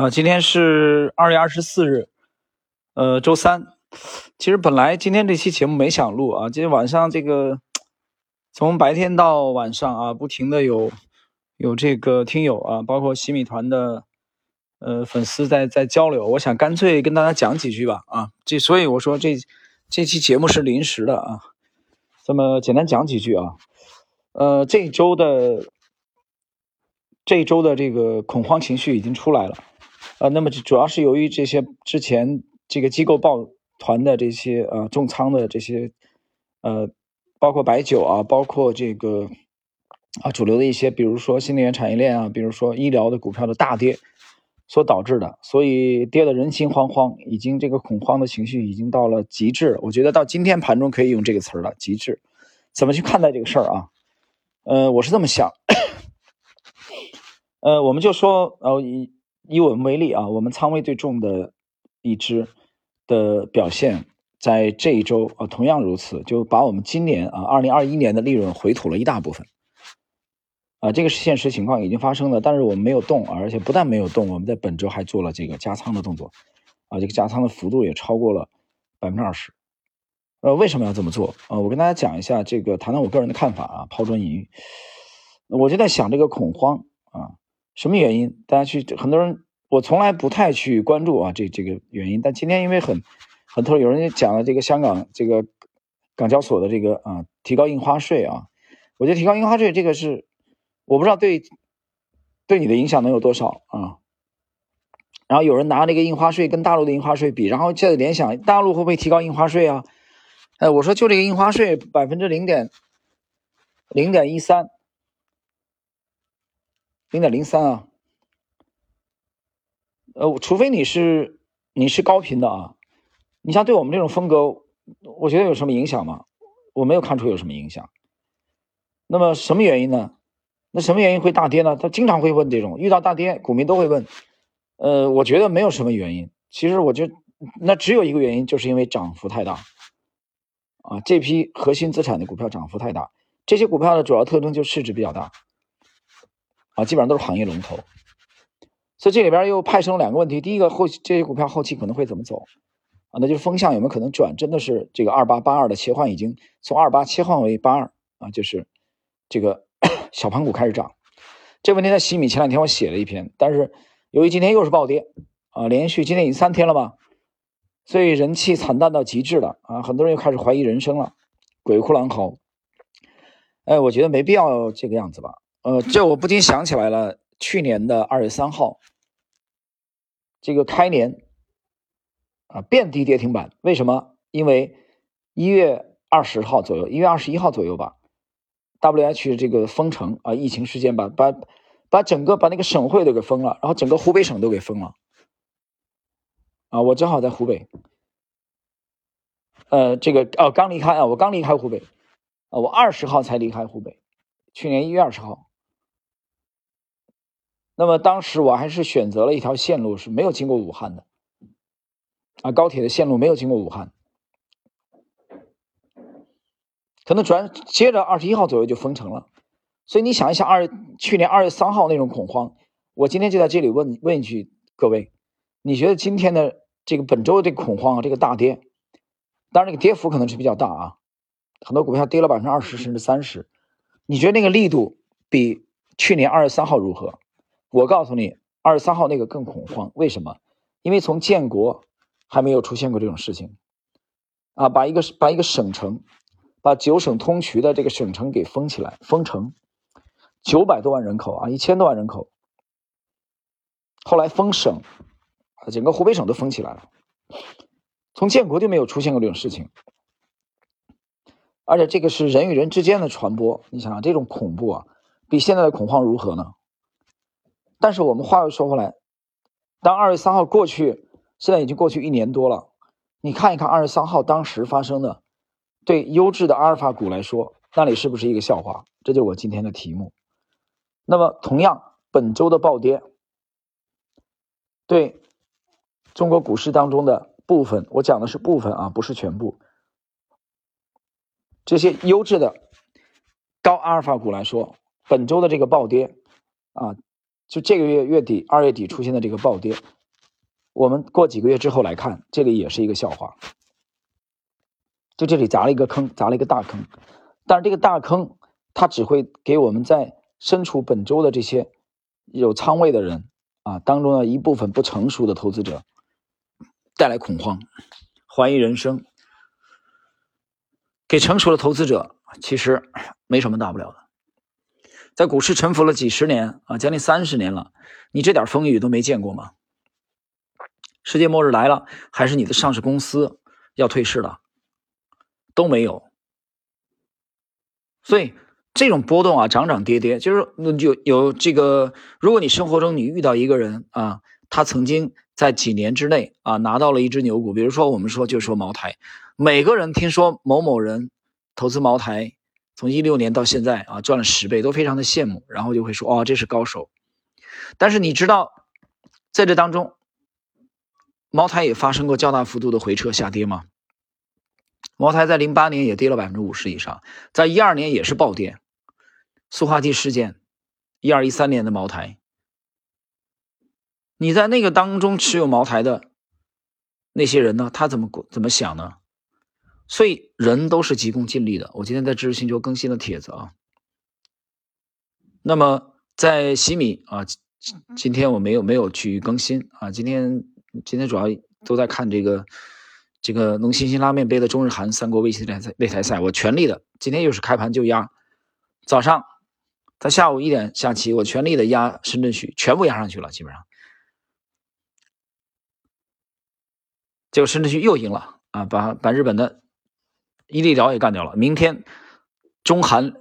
啊，今天是二月二十四日，呃，周三。其实本来今天这期节目没想录啊，今天晚上这个从白天到晚上啊，不停的有有这个听友啊，包括洗米团的呃粉丝在在交流，我想干脆跟大家讲几句吧啊，这所以我说这这期节目是临时的啊，这么简单讲几句啊，呃，这一周的这一周的这个恐慌情绪已经出来了。呃，那么主要是由于这些之前这个机构抱团的这些呃重仓的这些呃，包括白酒啊，包括这个啊主流的一些，比如说新能源产业链啊，比如说医疗的股票的大跌所导致的，所以跌的人心惶惶，已经这个恐慌的情绪已经到了极致。我觉得到今天盘中可以用这个词儿了，极致。怎么去看待这个事儿啊？呃，我是这么想，呃，我们就说呃以。我们为例啊，我们仓位最重的一只的表现，在这一周啊，同样如此，就把我们今年啊，二零二一年的利润回吐了一大部分。啊，这个是现实情况，已经发生了，但是我们没有动，而且不但没有动，我们在本周还做了这个加仓的动作，啊，这个加仓的幅度也超过了百分之二十。呃，为什么要这么做啊？我跟大家讲一下，这个谈谈我个人的看法啊，抛砖引玉。我就在想这个恐慌啊。什么原因？大家去很多人，我从来不太去关注啊，这这个原因。但今天因为很很多有人讲了这个香港这个港交所的这个啊提高印花税啊，我觉得提高印花税这个是我不知道对对你的影响能有多少啊。然后有人拿那个印花税跟大陆的印花税比，然后接着联想大陆会不会提高印花税啊？哎，我说就这个印花税百分之零点零点一三。零点零三啊，呃，除非你是你是高频的啊，你像对我们这种风格，我觉得有什么影响吗？我没有看出有什么影响。那么什么原因呢？那什么原因会大跌呢？他经常会问这种，遇到大跌，股民都会问。呃，我觉得没有什么原因。其实我觉那只有一个原因，就是因为涨幅太大啊，这批核心资产的股票涨幅太大，这些股票的主要特征就是市值比较大。啊，基本上都是行业龙头，所以这里边又派生了两个问题。第一个，后这些股票后期可能会怎么走？啊，那就是风向有没有可能转？真的是这个二八八二的切换已经从二八切换为八二啊，就是这个 小盘股开始涨。这问题在洗米前两天我写了一篇，但是由于今天又是暴跌啊，连续今天已经三天了吧，所以人气惨淡到极致了啊，很多人又开始怀疑人生了，鬼哭狼嚎。哎，我觉得没必要这个样子吧。呃，这我不禁想起来了，去年的二月三号，这个开年啊，遍地跌停板。为什么？因为一月二十号左右，一月二十一号左右吧，W H 这个封城啊，疫情事件把把把整个把那个省会都给封了，然后整个湖北省都给封了。啊，我正好在湖北，呃，这个哦，刚离开啊，我刚离开湖北啊，我二十号才离开湖北，去年一月二十号。那么当时我还是选择了一条线路是没有经过武汉的，啊，高铁的线路没有经过武汉，可能转接着二十一号左右就封城了，所以你想一想，二去年二月三号那种恐慌，我今天就在这里问问一句各位，你觉得今天的这个本周的这个恐慌啊，这个大跌，当然这个跌幅可能是比较大啊，很多股票跌了百分之二十甚至三十，你觉得那个力度比去年二月三号如何？我告诉你，二十三号那个更恐慌，为什么？因为从建国还没有出现过这种事情，啊，把一个把一个省城，把九省通衢的这个省城给封起来，封城，九百多万人口啊，一千多万人口，后来封省，整个湖北省都封起来了，从建国就没有出现过这种事情，而且这个是人与人之间的传播，你想想这种恐怖啊，比现在的恐慌如何呢？但是我们话又说回来，当二月三号过去，现在已经过去一年多了，你看一看二月三号当时发生的，对优质的阿尔法股来说，那里是不是一个笑话？这就是我今天的题目。那么，同样本周的暴跌，对中国股市当中的部分，我讲的是部分啊，不是全部。这些优质的高阿尔法股来说，本周的这个暴跌啊。就这个月月底二月底出现的这个暴跌，我们过几个月之后来看，这里也是一个笑话。就这里砸了一个坑，砸了一个大坑，但是这个大坑它只会给我们在身处本周的这些有仓位的人啊当中的一部分不成熟的投资者带来恐慌、怀疑人生。给成熟的投资者其实没什么大不了的，在股市沉浮了几十年啊，将近三十年了，你这点风雨都没见过吗？世界末日来了，还是你的上市公司要退市了？都没有，所以这种波动啊，涨涨跌跌，就是有有这个。如果你生活中你遇到一个人啊，他曾经在几年之内啊拿到了一只牛股，比如说我们说就说茅台，每个人听说某某人投资茅台，从一六年到现在啊赚了十倍，都非常的羡慕，然后就会说哦这是高手。但是你知道，在这当中，茅台也发生过较大幅度的回撤下跌吗？茅台在零八年也跌了百分之五十以上，在一二年也是暴跌。塑化剂事件，一二一三年的茅台，你在那个当中持有茅台的那些人呢？他怎么怎么想呢？所以人都是急功近利的。我今天在知识星球更新了帖子啊。那么在喜米啊，今天我没有没有去更新啊。今天今天主要都在看这个。这个农新兴拉面杯的中日韩三国围棋擂赛擂台赛，我全力的，今天又是开盘就压，早上在下午一点下棋，我全力的压深圳旭，全部压上去了，基本上，结果深圳区又赢了啊，把把日本的伊利辽也干掉了。明天中韩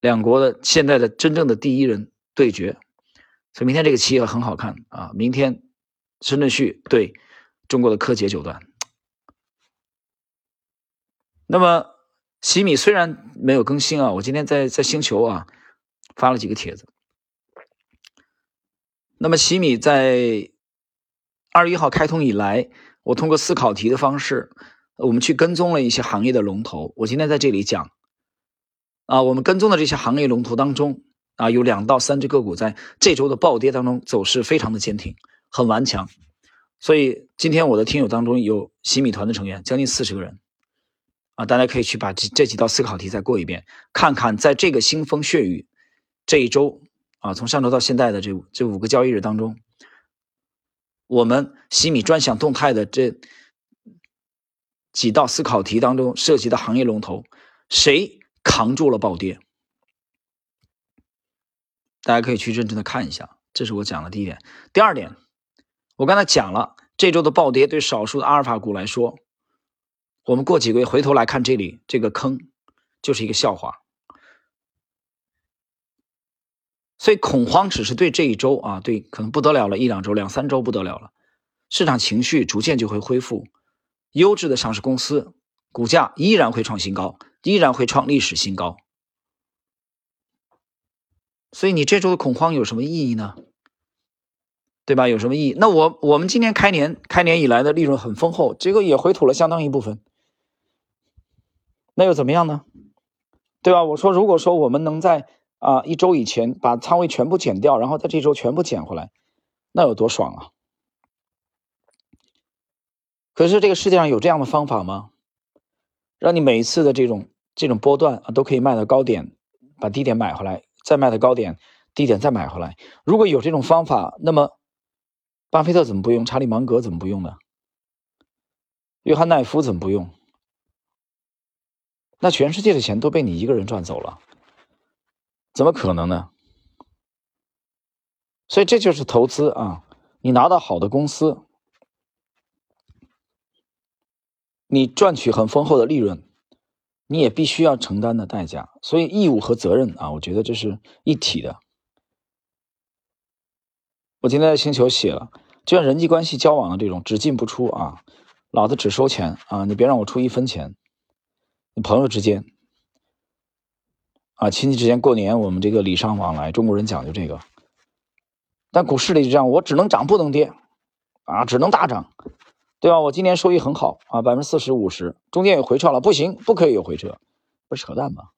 两国的现在的真正的第一人对决，所以明天这个棋也很好看啊。明天深圳旭对中国的柯洁九段。那么，喜米虽然没有更新啊，我今天在在星球啊发了几个帖子。那么，喜米在二月一号开通以来，我通过思考题的方式，我们去跟踪了一些行业的龙头。我今天在这里讲啊，我们跟踪的这些行业龙头当中啊，有两到三只个股在这周的暴跌当中走势非常的坚挺，很顽强。所以今天我的听友当中有洗米团的成员将近四十个人。啊，大家可以去把这这几道思考题再过一遍，看看在这个腥风血雨这一周啊，从上周到现在的这这五个交易日当中，我们西米专享动态的这几道思考题当中涉及的行业龙头，谁扛住了暴跌？大家可以去认真的看一下，这是我讲的第一点。第二点，我刚才讲了，这周的暴跌对少数的阿尔法股来说。我们过几个月回头来看这里这个坑，就是一个笑话。所以恐慌只是对这一周啊，对可能不得了了，一两周、两三周不得了了，市场情绪逐渐就会恢复，优质的上市公司股价依然会创新高，依然会创历史新高。所以你这周的恐慌有什么意义呢？对吧？有什么意义？那我我们今年开年开年以来的利润很丰厚，结果也回吐了相当一部分。那又怎么样呢？对吧？我说，如果说我们能在啊一周以前把仓位全部减掉，然后在这周全部减回来，那有多爽啊！可是这个世界上有这样的方法吗？让你每一次的这种这种波段啊都可以卖到高点，把低点买回来，再卖到高点，低点再买回来。如果有这种方法，那么巴菲特怎么不用？查理芒格怎么不用呢？约翰奈夫怎么不用？那全世界的钱都被你一个人赚走了，怎么可能呢？所以这就是投资啊！你拿到好的公司，你赚取很丰厚的利润，你也必须要承担的代价。所以义务和责任啊，我觉得这是一体的。我今天在星球写了，就像人际关系交往的这种，只进不出啊，老子只收钱啊，你别让我出一分钱。你朋友之间，啊，亲戚之间过年，我们这个礼尚往来，中国人讲究这个。但股市里就这样，我只能涨不能跌，啊，只能大涨，对吧？我今年收益很好啊，百分之四十五十，中间有回撤了，不行，不可以有回撤，不是扯淡吗？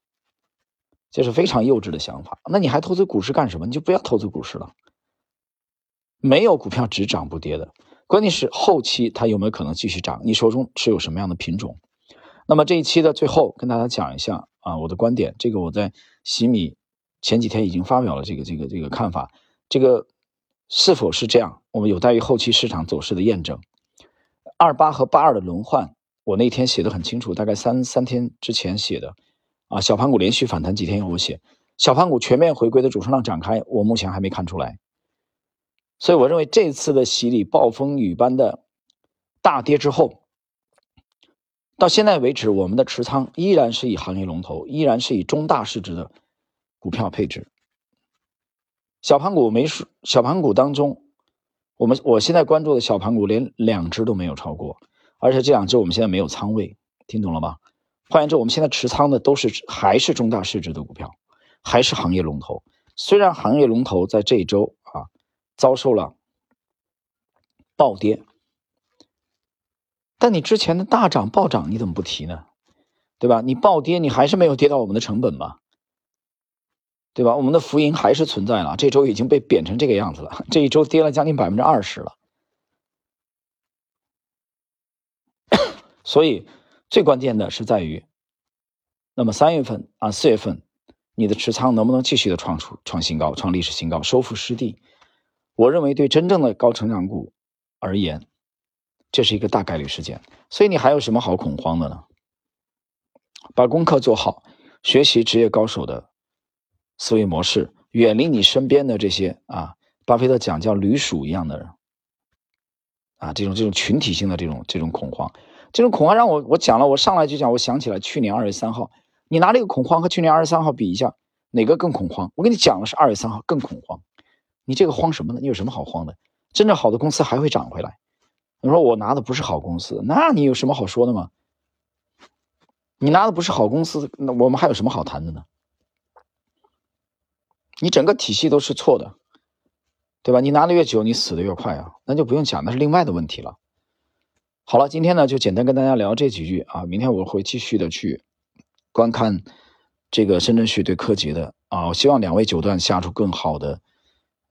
这是非常幼稚的想法。那你还投资股市干什么？你就不要投资股市了，没有股票只涨不跌的，关键是后期它有没有可能继续涨？你手中持有什么样的品种？那么这一期的最后跟大家讲一下啊，我的观点，这个我在洗米前几天已经发表了这个这个这个看法，这个是否是这样？我们有待于后期市场走势的验证。二八和八二的轮换，我那天写的很清楚，大概三三天之前写的啊，小盘股连续反弹几天以后我写，小盘股全面回归的主升浪展开，我目前还没看出来。所以我认为这次的洗礼，暴风雨般的大跌之后。到现在为止，我们的持仓依然是以行业龙头，依然是以中大市值的股票配置。小盘股没数，小盘股当中，我们我现在关注的小盘股连两只都没有超过，而且这两只我们现在没有仓位，听懂了吗？换言之，我们现在持仓的都是还是中大市值的股票，还是行业龙头。虽然行业龙头在这一周啊遭受了暴跌。但你之前的大涨暴涨你怎么不提呢？对吧？你暴跌你还是没有跌到我们的成本吧？对吧？我们的浮盈还是存在了，这周已经被贬成这个样子了，这一周跌了将近百分之二十了。所以最关键的是在于，那么三月份啊四月份，你的持仓能不能继续的创出创新高、创历史新高、收复失地？我认为对真正的高成长股而言。这是一个大概率事件，所以你还有什么好恐慌的呢？把功课做好，学习职业高手的思维模式，远离你身边的这些啊，巴菲特讲叫驴鼠一样的人啊，这种这种群体性的这种这种恐慌，这种恐慌让我我讲了，我上来就讲，我想起来去年二月三号，你拿这个恐慌和去年二月三号比一下，哪个更恐慌？我跟你讲的是二月三号更恐慌，你这个慌什么呢？你有什么好慌的？真正好的公司还会涨回来。你说我拿的不是好公司，那你有什么好说的吗？你拿的不是好公司，那我们还有什么好谈的呢？你整个体系都是错的，对吧？你拿的越久，你死的越快啊，那就不用讲，那是另外的问题了。好了，今天呢就简单跟大家聊这几句啊，明天我会继续的去观看这个深圳旭对柯洁的啊，我希望两位九段下出更好的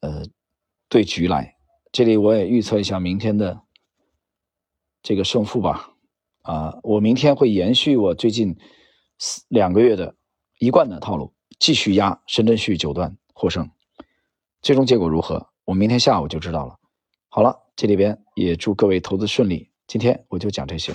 呃对局来。这里我也预测一下明天的。这个胜负吧，啊，我明天会延续我最近两个月的一贯的套路，继续压深圳旭九段获胜，最终结果如何，我明天下午就知道了。好了，这里边也祝各位投资顺利，今天我就讲这些。